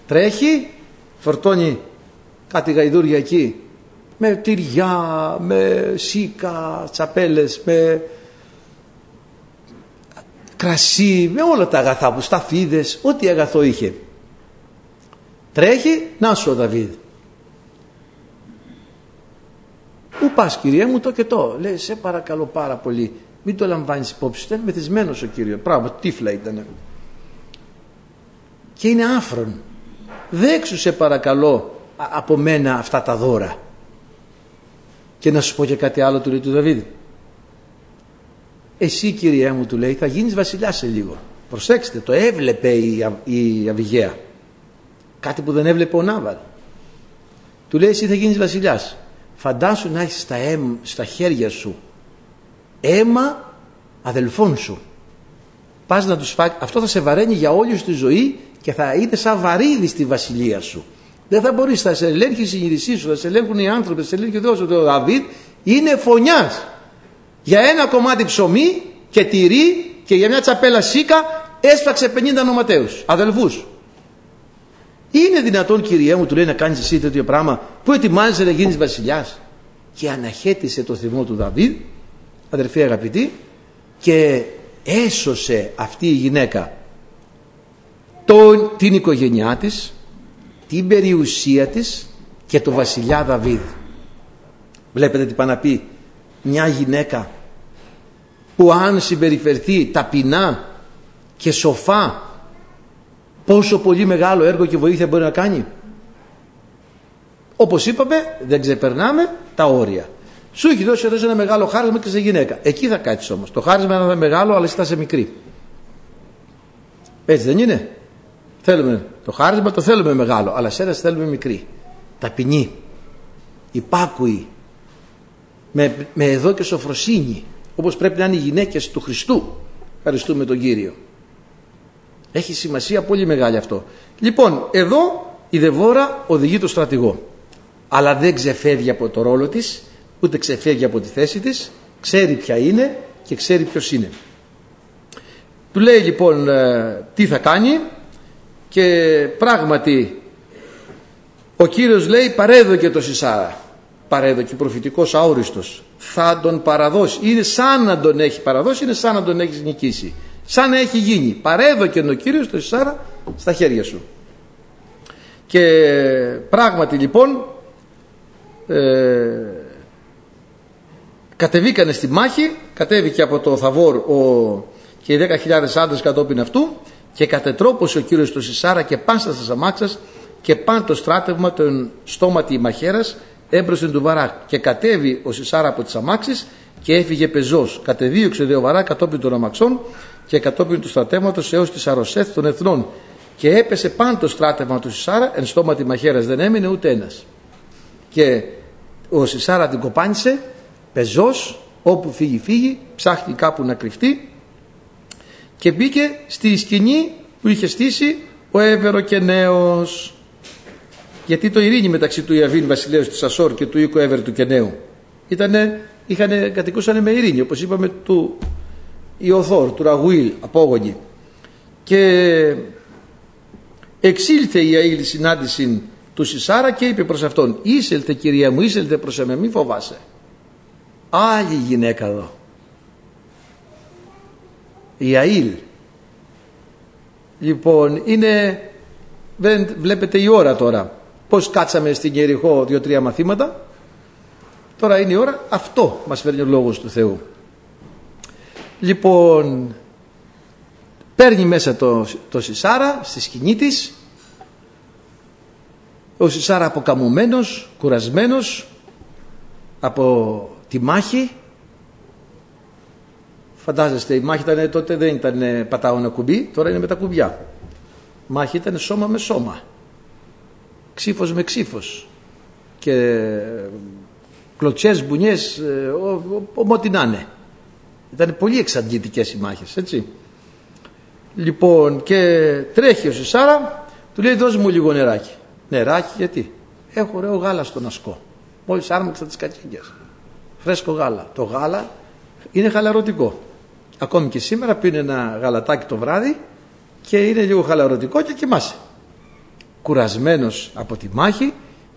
τρέχει, φορτώνει κάτι γαϊδούρια εκεί με τυριά, με σίκα, τσαπέλες, με κρασί, με όλα τα αγαθά που σταφίδες, ό,τι αγαθό είχε. Τρέχει, να σου ο Δαβίδ. Πού πας κύριε μου το και το. Λέει σε παρακαλώ πάρα πολύ. Μην το λαμβάνεις υπόψη. Ήταν μεθυσμένος ο κύριος. Πράγμα, τύφλα ήταν. Και είναι άφρον. Δέξου σε παρακαλώ από μένα αυτά τα δώρα. Και να σου πω και κάτι άλλο του λέει του Δαβίδ. Εσύ κυριέ μου του λέει θα γίνεις βασιλιάς σε λίγο. Προσέξτε το έβλεπε η, η Αβυγαία. Κάτι που δεν έβλεπε ο Νάβαλ. Του λέει εσύ θα γίνεις βασιλιάς. Φαντάσου να έχεις στα, στα χέρια σου αίμα αδελφών σου. Πας να τους φά... Αυτό θα σε βαραίνει για όλη σου τη ζωή και θα είναι σαν βαρύδι στη βασιλεία σου. Δεν θα μπορείς, θα σε ελέγχει η συνείδησή σου, θα σε ελέγχουν οι άνθρωποι, θα σε ελέγχει ο Θεός. Ο Δαβίδ είναι φωνιάς. Για ένα κομμάτι ψωμί και τυρί και για μια τσαπέλα σίκα έσφαξε 50 νοματέους, αδελφούς. Είναι δυνατόν κυριέ μου, του λέει να κάνεις εσύ τέτοιο πράγμα που ετοιμάζεσαι να γίνεις βασιλιάς. Και αναχέτησε το θυμό του Δαβίδ, αδερφοί αγαπητοί, και έσωσε αυτή η γυναίκα τον, την οικογένειά της την περιουσία της και το βασιλιά Δαβίδ. Βλέπετε τι πάει να πει μια γυναίκα που αν συμπεριφερθεί ταπεινά και σοφά πόσο πολύ μεγάλο έργο και βοήθεια μπορεί να κάνει. Όπως είπαμε δεν ξεπερνάμε τα όρια. Σου έχει δώσει εδώ ένα μεγάλο χάρισμα και σε γυναίκα. Εκεί θα κάτσεις όμως. Το χάρισμα είναι μεγάλο, αλλά εσύ θα είσαι μικρή. Έτσι δεν είναι; Θέλουμε το χάρισμα, το θέλουμε μεγάλο, αλλά σένα θέλουμε μικρή. Ταπεινή, υπάκουη, με, με εδώ και σοφροσύνη, όπως πρέπει να είναι οι γυναίκες του Χριστού. Ευχαριστούμε τον Κύριο. Έχει σημασία πολύ μεγάλη αυτό. Λοιπόν, εδώ η Δεβόρα οδηγεί το στρατηγό. Αλλά δεν ξεφεύγει από το ρόλο της, ούτε ξεφεύγει από τη θέση της, ξέρει ποια είναι και ξέρει ποιος είναι. Του λέει λοιπόν ε, τι θα κάνει και πράγματι ο Κύριος λέει παρέδοκε το Σισάρα παρέδοκε προφητικός αόριστος θα τον παραδώσει. Είναι σαν να τον έχει παραδώσει είναι σαν να τον έχεις νικήσει. Σαν να έχει γίνει. Παρέδοκε ο Κύριος το Σισάρα στα χέρια σου. Και πράγματι λοιπόν ε, κατεβήκανε στη μάχη κατέβηκε από το Θαβόρ ο και οι 10.000 άντρες κατόπιν αυτού και κατετρόπωσε ο Κύριος το Σισάρα και πάσα στα αμάξας και πάν το στράτευμα των στόματι μαχαίρας έμπροσθεν του βαρά και κατέβη ο Σισάρα από τις αμάξεις και έφυγε πεζός. Κατεδίωξε δε ο βαρά κατόπιν των αμαξών και κατόπιν του στρατεύματος έως τη Αροσέθ των εθνών. Και έπεσε πάν το στράτευμα του Σισάρα εν στόματι μαχαίρας δεν έμεινε ούτε ένας. Και ο Σισάρα την κοπάνισε πεζός όπου φύγει φύγει ψάχνει κάπου να κρυφτεί και μπήκε στη σκηνή που είχε στήσει ο Εύερο και νέος γιατί το ειρήνη μεταξύ του Ιαβίν βασιλέως της Ασόρ και του οίκου Εύερ του Κενέου ήτανε, είχαν, κατοικούσαν με ειρήνη όπως είπαμε του Ιωθόρ, του Ραγουήλ απόγονοι. Και εξήλθε η Αήλ συνάντηση του Σισάρα και είπε προς αυτόν «Ήσελτε κυρία μου, ήσελτε προς εμέ, μη φοβάσαι». Άλλη γυναίκα εδώ. Η Αήλ. Λοιπόν είναι δεν βλέπετε η ώρα τώρα πως κάτσαμε στην Κεριχώ δύο-τρία μαθήματα. Τώρα είναι η ώρα. Αυτό μας φέρνει ο Λόγος του Θεού. Λοιπόν παίρνει μέσα το, το Σισάρα στη σκηνή της. Ο Σισάρα αποκαμωμένος κουρασμένος από τη μάχη. Φαντάζεστε, η μάχη ήταν, τότε δεν ήταν πατάω ένα κουμπί, τώρα είναι με τα κουμπιά. Η μάχη ήταν σώμα με σώμα. Ξύφος με ξύφος. Και κλωτσές, μπουνιές, ε, ό,τι να είναι. Ήταν πολύ εξαντλητικές οι μάχες, έτσι. Λοιπόν, και τρέχει ο Σισάρα, του λέει δώσ' μου λίγο νεράκι. Νεράκι γιατί; Έχω ωραίο γάλα στον ασκό. Μόλις άρμαξα τις κατσίκες. Φρέσκο γάλα. Το γάλα είναι χαλαρωτικό ακόμη και σήμερα πίνει ένα γαλατάκι το βράδυ και είναι λίγο χαλαρωτικό και κοιμάσαι. Κουρασμένος από τη μάχη,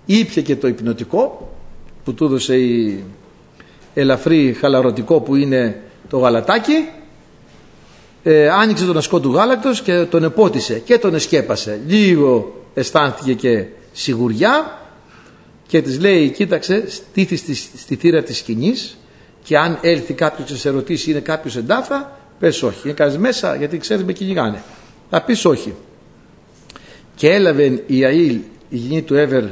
ήπια και το υπνοτικό που του έδωσε η ελαφρύ χαλαρωτικό που είναι το γαλατάκι ε, άνοιξε τον ασκό του γάλακτος και τον επότισε και τον εσκέπασε λίγο αισθάνθηκε και σιγουριά και της λέει κοίταξε στήθη στη, στη θύρα της σκηνής και αν έλθει κάποιος και σε ρωτήσει είναι κάποιος εντάφρα, πες όχι. Είναι κανεί μέσα γιατί ξέρεις με κυνηγάνε. Θα πεις όχι. Και έλαβε η Αήλ, η γυνή του Εύερ,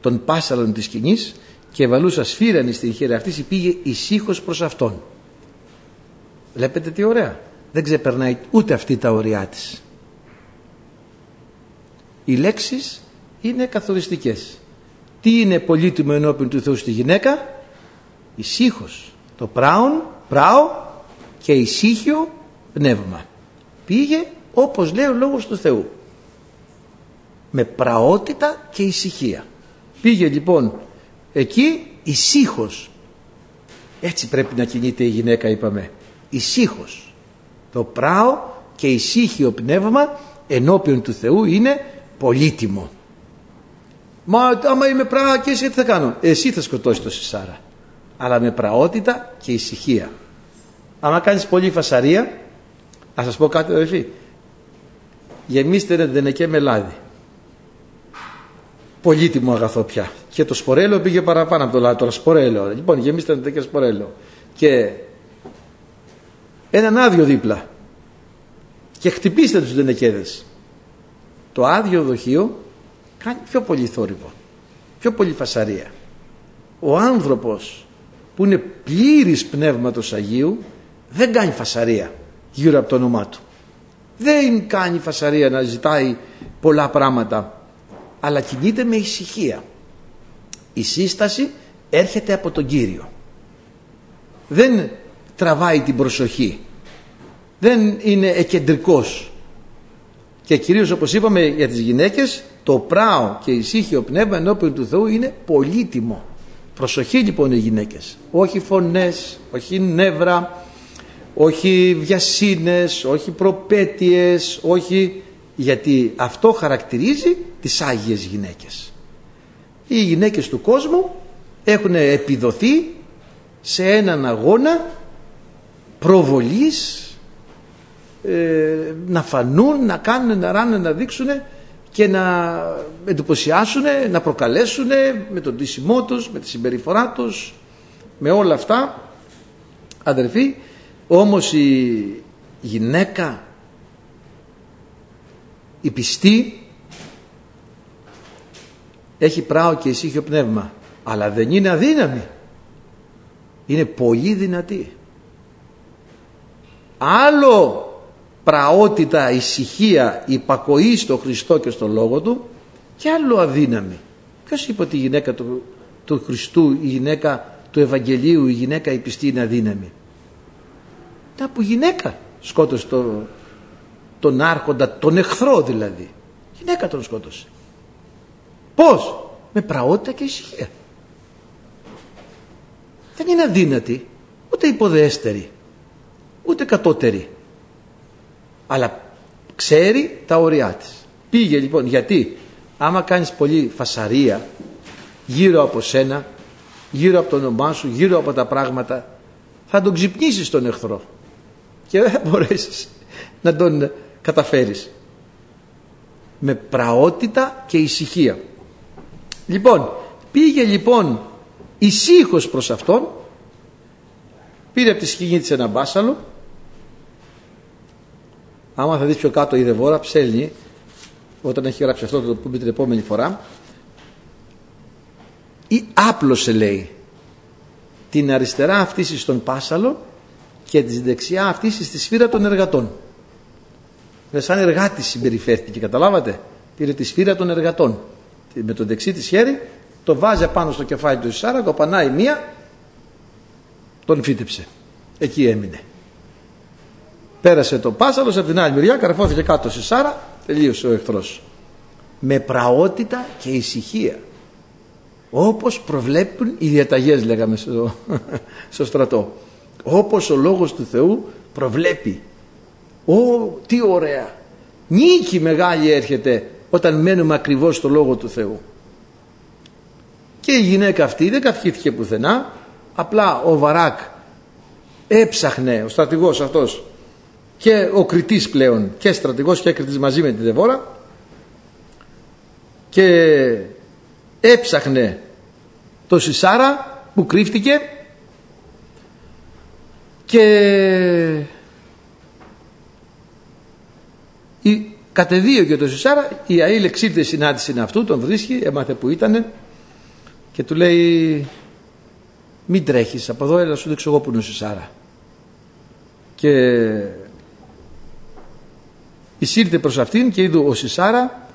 των πάσαλων της σκηνής και βαλούσα σφύρανη στην χέρια αυτής πήγε ησύχως προς αυτόν. Βλέπετε τι ωραία. Δεν ξεπερνάει ούτε αυτή τα ωριά της. Οι λέξεις είναι καθοριστικές. Τι είναι πολύτιμο ενώπιον του Θεού στη γυναίκα, ησύχος το πράον, πράο και ησύχιο πνεύμα. Πήγε όπως λέει ο Λόγος του Θεού. Με πραότητα και ησυχία. Πήγε λοιπόν εκεί ησύχος. Έτσι πρέπει να κινείται η γυναίκα είπαμε. Ησύχος. Το πράο και ησύχιο πνεύμα ενώπιον του Θεού είναι πολύτιμο. Μα άμα είμαι πράγμα και εσύ τι θα κάνω; Εσύ θα σκοτώσεις το Σισάρα αλλά με πραότητα και ησυχία. Άμα κάνεις πολύ φασαρία, ας σας πω κάτι αδελφοί, γεμίστε ένα δενεκέ με λάδι. Πολύτιμο αγαθό πια. Και το σπορέλο πήγε παραπάνω από το λάδι, το σπορέλο. Λοιπόν, γεμίστε ένα τέτοιο σπορέλο. Και έναν άδειο δίπλα. Και χτυπήστε τους δενεκέδες. Το άδειο δοχείο κάνει πιο πολύ θόρυβο. πιο πολύ φασαρία. Ο άνθρωπος που είναι πλήρης πνεύματος Αγίου δεν κάνει φασαρία γύρω από το όνομά του. Δεν κάνει φασαρία να ζητάει πολλά πράγματα αλλά κινείται με ησυχία. Η σύσταση έρχεται από τον Κύριο. Δεν τραβάει την προσοχή. Δεν είναι εκεντρικός. Και κυρίως όπως είπαμε για τις γυναίκες το πράο και ησύχιο πνεύμα ενώπιον του Θεού είναι πολύτιμο. Προσοχή λοιπόν οι γυναίκες. Όχι φωνές, όχι νεύρα, όχι βιασύνες, όχι προπέτειες, όχι... Γιατί αυτό χαρακτηρίζει τις Άγιες γυναίκες. Οι γυναίκες του κόσμου έχουν επιδοθεί σε έναν αγώνα προβολής ε, να φανούν, να κάνουν, να ράνουν, να δείξουν και να εντυπωσιάσουν, να προκαλέσουν με τον τίσιμό τους, με τη συμπεριφορά τους, με όλα αυτά. Αδερφοί, όμως η γυναίκα, η πιστή, έχει πράο και ησύχιο πνεύμα, αλλά δεν είναι αδύναμη. Είναι πολύ δυνατή. Άλλο πραότητα, ησυχία, υπακοή στο Χριστό και στο Λόγο Του και άλλο αδύναμη. Ποιος είπε ότι η γυναίκα του, του Χριστού, η γυναίκα του Ευαγγελίου, η γυναίκα η πιστή είναι αδύναμη; Τα που γυναίκα σκότωσε το, τον άρχοντα, τον εχθρό δηλαδή. Γυναίκα τον σκότωσε. Πώς; Με πραότητα και ησυχία. Δεν είναι αδύνατη, ούτε υποδέστερη, ούτε κατώτερη αλλά ξέρει τα όρια της. Πήγε λοιπόν γιατί; Άμα κάνεις πολύ φασαρία γύρω από σένα, γύρω από το όνομά σου, γύρω από τα πράγματα θα τον ξυπνήσεις τον εχθρό και δεν θα μπορέσεις να τον καταφέρεις με πραότητα και ησυχία. Λοιπόν, πήγε λοιπόν ησύχος προς αυτόν, πήρε από τη σκηνή της ένα μπάσαλο Άμα θα δεις πιο κάτω η Δεβόρα ψέλνει όταν έχει γράψει αυτό το πούμε την επόμενη φορά ή άπλωσε λέει την αριστερά αυτής στον Πάσαλο και της δεξιά αυτής στη σφύρα των εργατών. Με σαν εργάτη συμπεριφέρθηκε, καταλάβατε; Πήρε τη σφύρα των εργατών. Με το δεξί της χέρι το βάζει πάνω στο κεφάλι του Ισάρα, κοπανάει μία, τον φύτεψε. Εκεί έμεινε. Πέρασε το πάσαλος από την άλλη μεριά, καρφώθηκε κάτω στη Σάρα, τελείωσε ο εχθρός. Με πραότητα και ησυχία. Όπως προβλέπουν οι διαταγές λέγαμε στο, στο στρατό. Όπως ο Λόγος του Θεού προβλέπει. Ω, τι ωραία. Νίκη μεγάλη έρχεται όταν μένουμε ακριβώς στο Λόγο του Θεού. Και η γυναίκα αυτή δεν καυχήθηκε πουθενά. Απλά ο Βαράκ έψαχνε, ο στρατηγός αυτός, και ο κριτής πλέον και στρατηγός και κριτής μαζί με τη Δεβόρα και έψαχνε το Σισάρα που κρύφτηκε και η, κατεδίωκε το Σισάρα η Αήλ εξήλθε συνάντηση αυτού τον βρίσκει έμαθε που ήτανε και του λέει μην τρέχεις από εδώ έλα σου δείξω εγώ που είναι ο Σισάρα και εισήλθε προς αυτήν και είδε ο Σισάρα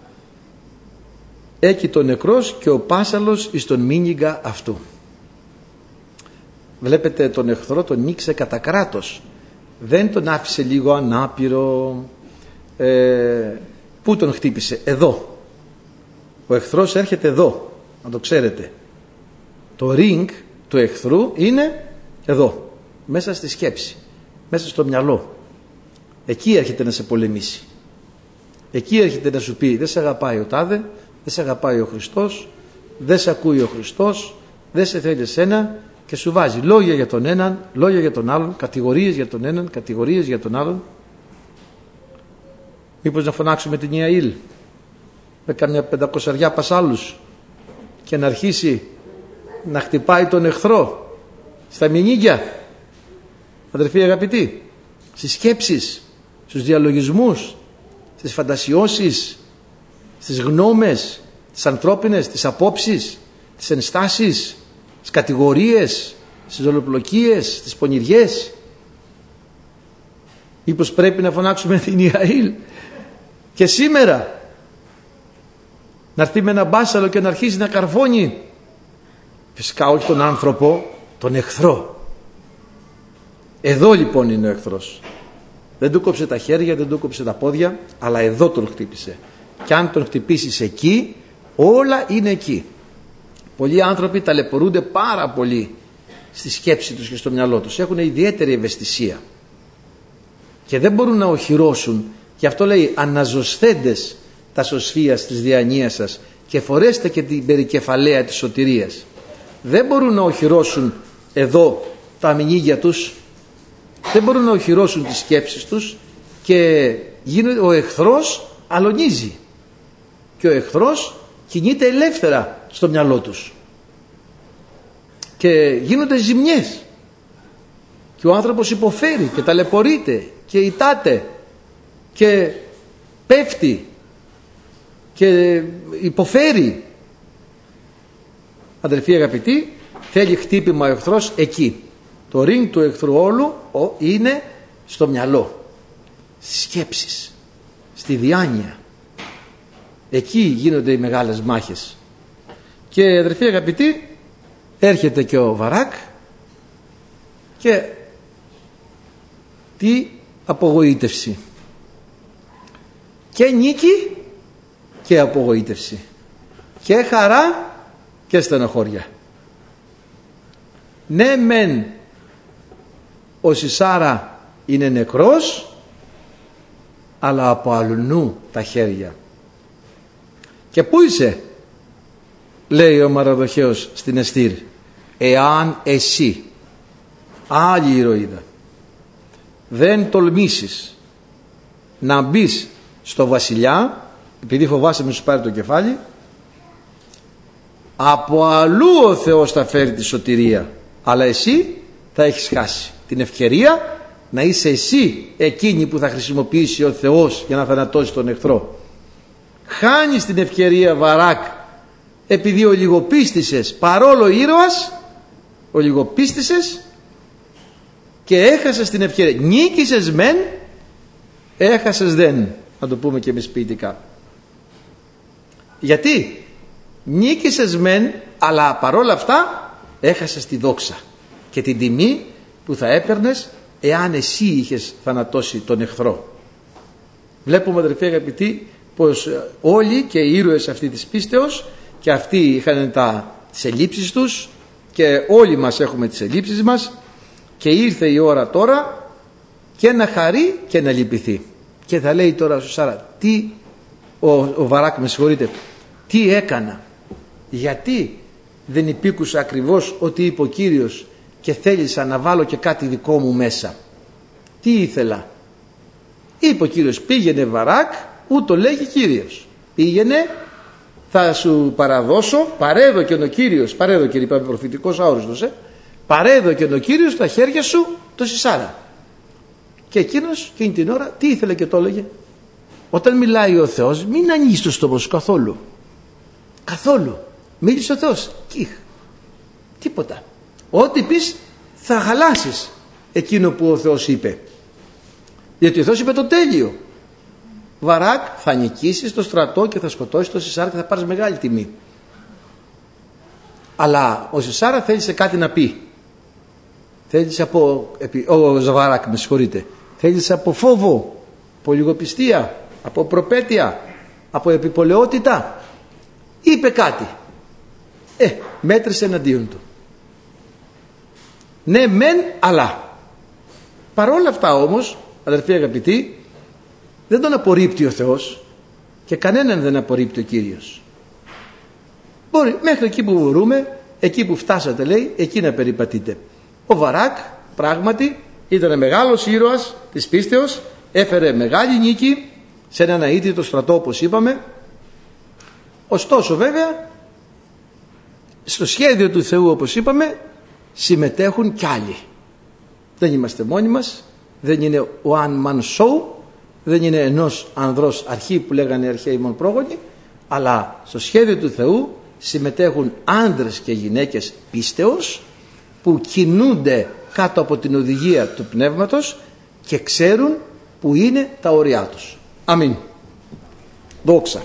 έκει τον νεκρός και ο Πάσαλος εις τον μήνυγκα αυτού. Βλέπετε τον εχθρό τον νίξε κατά κράτος. Δεν τον άφησε λίγο ανάπηρο. Ε, πού τον χτύπησε; Εδώ. Ο εχθρός έρχεται εδώ. Να το ξέρετε. Το ring του εχθρού είναι εδώ. Μέσα στη σκέψη. Μέσα στο μυαλό. Εκεί έρχεται να σε πολεμήσει. Εκεί έρχεται να σου πει δεν σε αγαπάει ο τάδε, δεν σε αγαπάει ο Χριστός, δεν σε ακούει ο Χριστός, δεν σε θέλει εσένα και σου βάζει λόγια για τον έναν, λόγια για τον άλλον, κατηγορίες για τον έναν, κατηγορίες για τον άλλον. Μήπως να φωνάξουμε την Ιαήλ με καμιά πεντακοσαριά πασάλους. Και να αρχίσει να χτυπάει τον εχθρό. Στα μηνύκια αδερφοί αγαπητοί στις σκέψεις στους διαλογισμούς στις φαντασιώσεις, στις γνώμες, τις ανθρώπινες, τις απόψεις, στις ενστάσεις, στις κατηγορίες, στις ολοπλοκίες, στις πονηριές. Μήπως πρέπει να φωνάξουμε την Ιαήλ και σήμερα να έρθει με ένα μπάσαλο και να αρχίσει να καρφώνει. Φυσικά όχι τον άνθρωπο τον εχθρό. Εδώ λοιπόν είναι ο εχθρός. Δεν του κόψε τα χέρια δεν του κόψε τα πόδια αλλά εδώ τον χτύπησε. Και αν τον χτυπήσεις εκεί όλα είναι εκεί. Πολλοί άνθρωποι ταλαιπωρούνται πάρα πολύ στη σκέψη τους και στο μυαλό τους. Έχουν ιδιαίτερη ευαισθησία. Και δεν μπορούν να οχυρώσουν Γι' αυτό λέει αναζωσθέντες τα σωσφίας της διανοίας σας και φορέστε και την περικεφαλαία της σωτηρίας. Δεν μπορούν να οχυρώσουν εδώ τα μηνύγια τους, δεν μπορούν να οχυρώσουν τις σκέψεις τους και γίνεται, ο εχθρός αλωνίζει και ο εχθρός κινείται ελεύθερα στο μυαλό τους. Και γίνονται ζημιές. Και ο άνθρωπος υποφέρει και ταλαιπωρείται και ητάται και πέφτει και υποφέρει. Αδελφοί αγαπητοί θέλει χτύπημα ο εχθρός εκεί. Το ρίγκ του εχθρού όλου είναι στο μυαλό. Στις σκέψεις στη διάνοια. Εκεί γίνονται οι μεγάλες μάχες. Και αδελφοί αγαπητοί έρχεται και ο Βαράκ και τι απογοήτευση και νίκη και απογοήτευση. Και χαρά και στενοχώρια. Ναι μεν ο Σισάρα είναι νεκρός αλλά από αλλού τα χέρια. Και πού είσαι λέει ο Μαραδοχέος στην Εστήρ εάν εσύ άλλη ηρωίδα δεν τολμήσεις να μπεις στο βασιλιά επειδή φοβάσαι με σου πάρει το κεφάλι από αλλού ο Θεός θα φέρει τη σωτηρία. Αλλά εσύ θα έχεις χάσει την ευκαιρία να είσαι εσύ εκείνη που θα χρησιμοποιήσει ο Θεός για να θανατώσει τον εχθρό. Χάνεις την ευκαιρία Βαράκ επειδή ο λιγοπίστησες παρόλο ήρωας ο λιγοπίστησες και έχασες την ευκαιρία. Νίκησες μεν έχασες δεν να το πούμε και εμείς ποιητικά. Γιατί; Νίκησες μεν αλλά παρόλα αυτά έχασες τη δόξα και την τιμή που θα έπαιρνες εάν εσύ είχες θανατώσει τον εχθρό. Βλέπουμε αδερφοί αγαπητοί πως όλοι και οι ήρωες αυτής της πίστεως και αυτοί είχαν τα, τις ελλείψεις τους και όλοι μας έχουμε τις ελλείψεις μας και ήρθε η ώρα τώρα και να χαρεί και να λυπηθεί και θα λέει τώρα ο Σάρα τι ο, ο Βαράκ με συγχωρείτε τι έκανα γιατί δεν υπήκουσα ακριβώς ότι είπε ο Κύριος και θέλησα να βάλω και κάτι δικό μου μέσα. Τι ήθελα; Είπε ο Κύριος πήγαινε Βαράκ ούτω λέγει Κύριος. Πήγαινε θα σου παραδώσω παρέδωκε ο Κύριος παρέδωκε είπαμε προφητικός αόριστος ε, παρέδωκε ο Κύριος στα χέρια σου το Σισάρα και εκείνος εκείνη την ώρα τι ήθελε και το έλεγε; Όταν μιλάει ο Θεός, μην ανοίγει το στόμα σου καθόλου. Καθόλου. Μίλησε ο Θεός. Κιχ. Τίποτα. Ό,τι πεις θα χαλάσεις εκείνο που ο Θεός είπε. Γιατί ο Θεός είπε το τέλειο. Βαράκ θα νικήσεις το στρατό και θα σκοτώσεις το Σισάρα και θα πάρεις μεγάλη τιμή. Αλλά ο Σισάρα θέλησε κάτι να πει. Θέλησε από. Ο Ζαβαράκ, με συγχωρείτε. Θέλεις από φόβο, από λιγοπιστία, από προπέτεια, από επιπολαιότητα. Είπε κάτι. Ε, μέτρησε εναντίον του. Ναι μεν αλλά. Παρόλα αυτά όμως, αδερφοί αγαπητοί, δεν τον απορρίπτει ο Θεός και κανέναν δεν απορρίπτει ο Κύριος. Μπορεί μέχρι εκεί που μπορούμε, εκεί που φτάσατε λέει, εκεί να περιπατείτε. Ο Βαράκ πράγματι ήταν μεγάλος ήρωας της πίστεως, έφερε μεγάλη νίκη σε έναν αίτητο στρατό όπως είπαμε. Ωστόσο βέβαια στο σχέδιο του Θεού όπως είπαμε συμμετέχουν κι άλλοι. Δεν είμαστε μόνοι μας, δεν είναι one man show, δεν είναι ενός ανδρός αρχή που λέγανε αρχαίοι μόνο πρόγονοι, αλλά στο σχέδιο του Θεού συμμετέχουν άνδρες και γυναίκες πίστεως που κινούνται κάτω από την οδηγία του Πνεύματος και ξέρουν που είναι τα όρια τους. Αμήν. Δόξα.